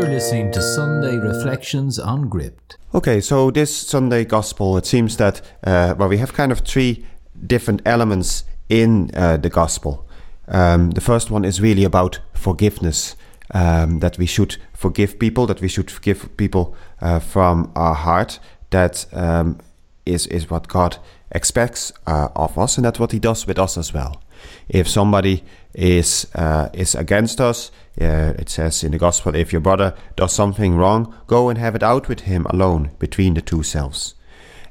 You're listening to Sunday Reflections on Gripped. Okay, so this Sunday Gospel, it seems that, uh, well, we have kind of three different elements in uh, the Gospel. Um, the first one is really about forgiveness, um, that we should forgive people, that we should forgive people uh, from our heart. That um, is is what God expects uh, of us, and that's what He does with us as well. If somebody is uh, is against us, uh, it says in the gospel, if your brother does something wrong, go and have it out with him alone between the two selves.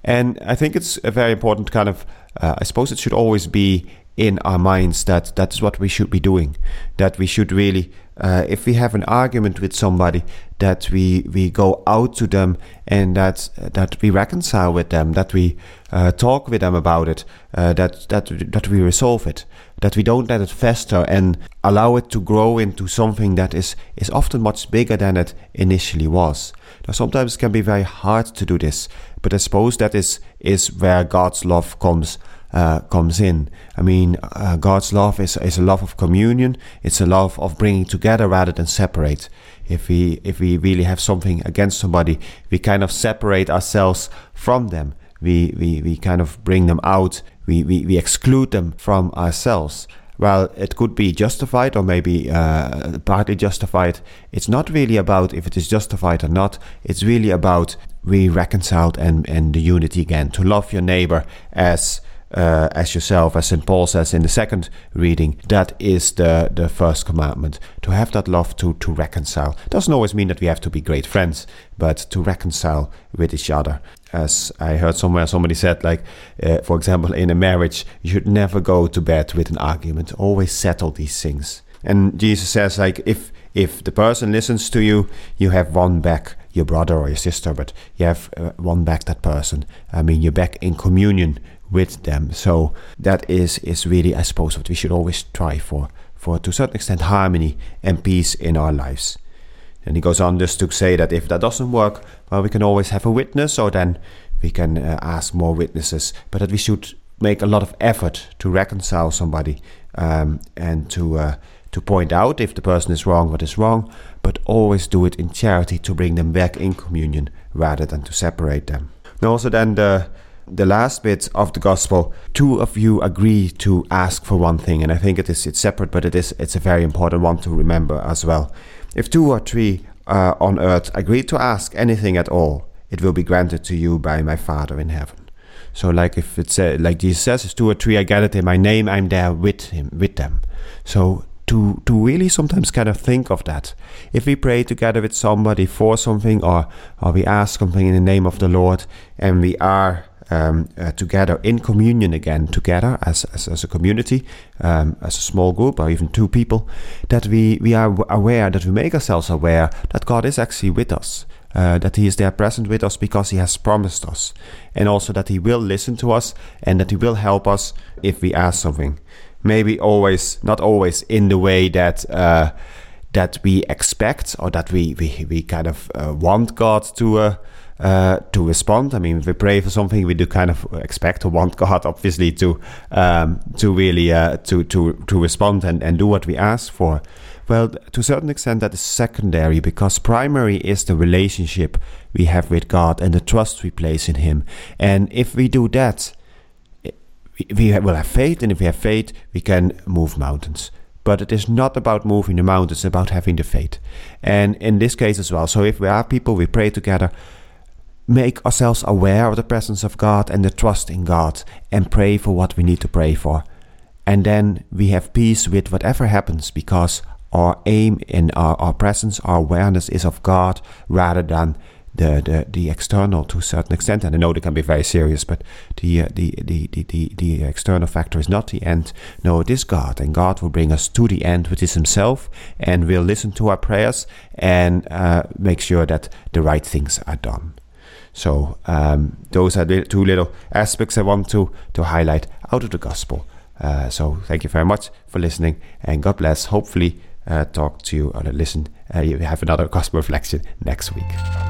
And I think it's a very important kind of. Uh, I suppose it should always be in our minds that that's what we should be doing. That we should really, uh, if we have an argument with somebody, that we we go out to them and that that we reconcile with them, that we uh, talk with them about it, uh, that that that we resolve it, that we don't let it fester and allow it to grow into something that is is often much bigger than it initially was. Now, sometimes it can be very hard to do this, but I suppose that is is where God's love comes uh, comes in. I mean, uh, God's love is, is a love of communion. It's a love of bringing together rather than separate. If we if we really have something against somebody, we kind of separate ourselves from them. We we, we kind of bring them out. We, we, we exclude them from ourselves. Well, it could be justified or maybe uh, partly justified. It's not really about if it is justified or not. It's really about we reconciled and, and the unity again. To love your neighbor as uh, as yourself, as St. Paul says in the second reading, that is the, the first commandment. To have that love to, to reconcile. Doesn't always mean that we have to be great friends, but to reconcile with each other. As I heard somewhere, somebody said, like, uh, for example, in a marriage, you should never go to bed with an argument. Always settle these things. And Jesus says, like, if if the person listens to you, you have won back your brother or your sister, but you have uh, won back that person. I mean, you're back in communion with them. So that is is really, I suppose, what we should always try for, for to a certain extent harmony and peace in our lives. And he goes on just to say that if that doesn't work, well, we can always have a witness, or then we can uh, ask more witnesses. But that we should make a lot of effort to reconcile somebody um, and to uh, to point out if the person is wrong what is wrong, but always do it in charity to bring them back in communion rather than to separate them. And also then the the last bit of the gospel, two of you agree to ask for one thing, and I think it is it's separate, but it is it's a very important one to remember as well. If two or three uh, on earth agree to ask anything at all, it will be granted to you by my Father in heaven. So, like if it's uh, like Jesus says, two or three are gathered in my name, I'm there with him, with them. So to to really sometimes kind of think of that. If we pray together with somebody for something, or or we ask something in the name of the Lord, and we are um, uh, together in communion again, together as, as, as a community, um, as a small group, or even two people, that we, we are aware, that we make ourselves aware that God is actually with us. Uh, that He is there present with us because He has promised us, and also that He will listen to us and that He will help us if we ask something. Maybe always, not always, in the way that uh, that we expect or that we we, we kind of uh, want God to uh, uh, to respond. I mean, we pray for something, we do kind of expect or want God, obviously, to um, to really uh, to to to respond and, and do what we ask for. Well, to a certain extent, that is secondary because primary is the relationship we have with God and the trust we place in Him. And if we do that, we will have faith, and if we have faith, we can move mountains but it is not about moving the mountains, it's about having the faith. And in this case as well, so if we are people, we pray together, make ourselves aware of the presence of God and the trust in God and pray for what we need to pray for. And then we have peace with whatever happens because our aim in our, our presence, our awareness is of God rather than the, the, the external to a certain extent. And I know they can be very serious, but the, uh, the, the, the, the, the external factor is not the end. No, it is God. And God will bring us to the end, which is Himself, and will listen to our prayers and uh, make sure that the right things are done. So um, those are the two little aspects I want to to highlight out of the gospel. Uh, so thank you very much for listening, and God bless. Hopefully, uh, talk to you or listen. Uh, you have another gospel reflection next week.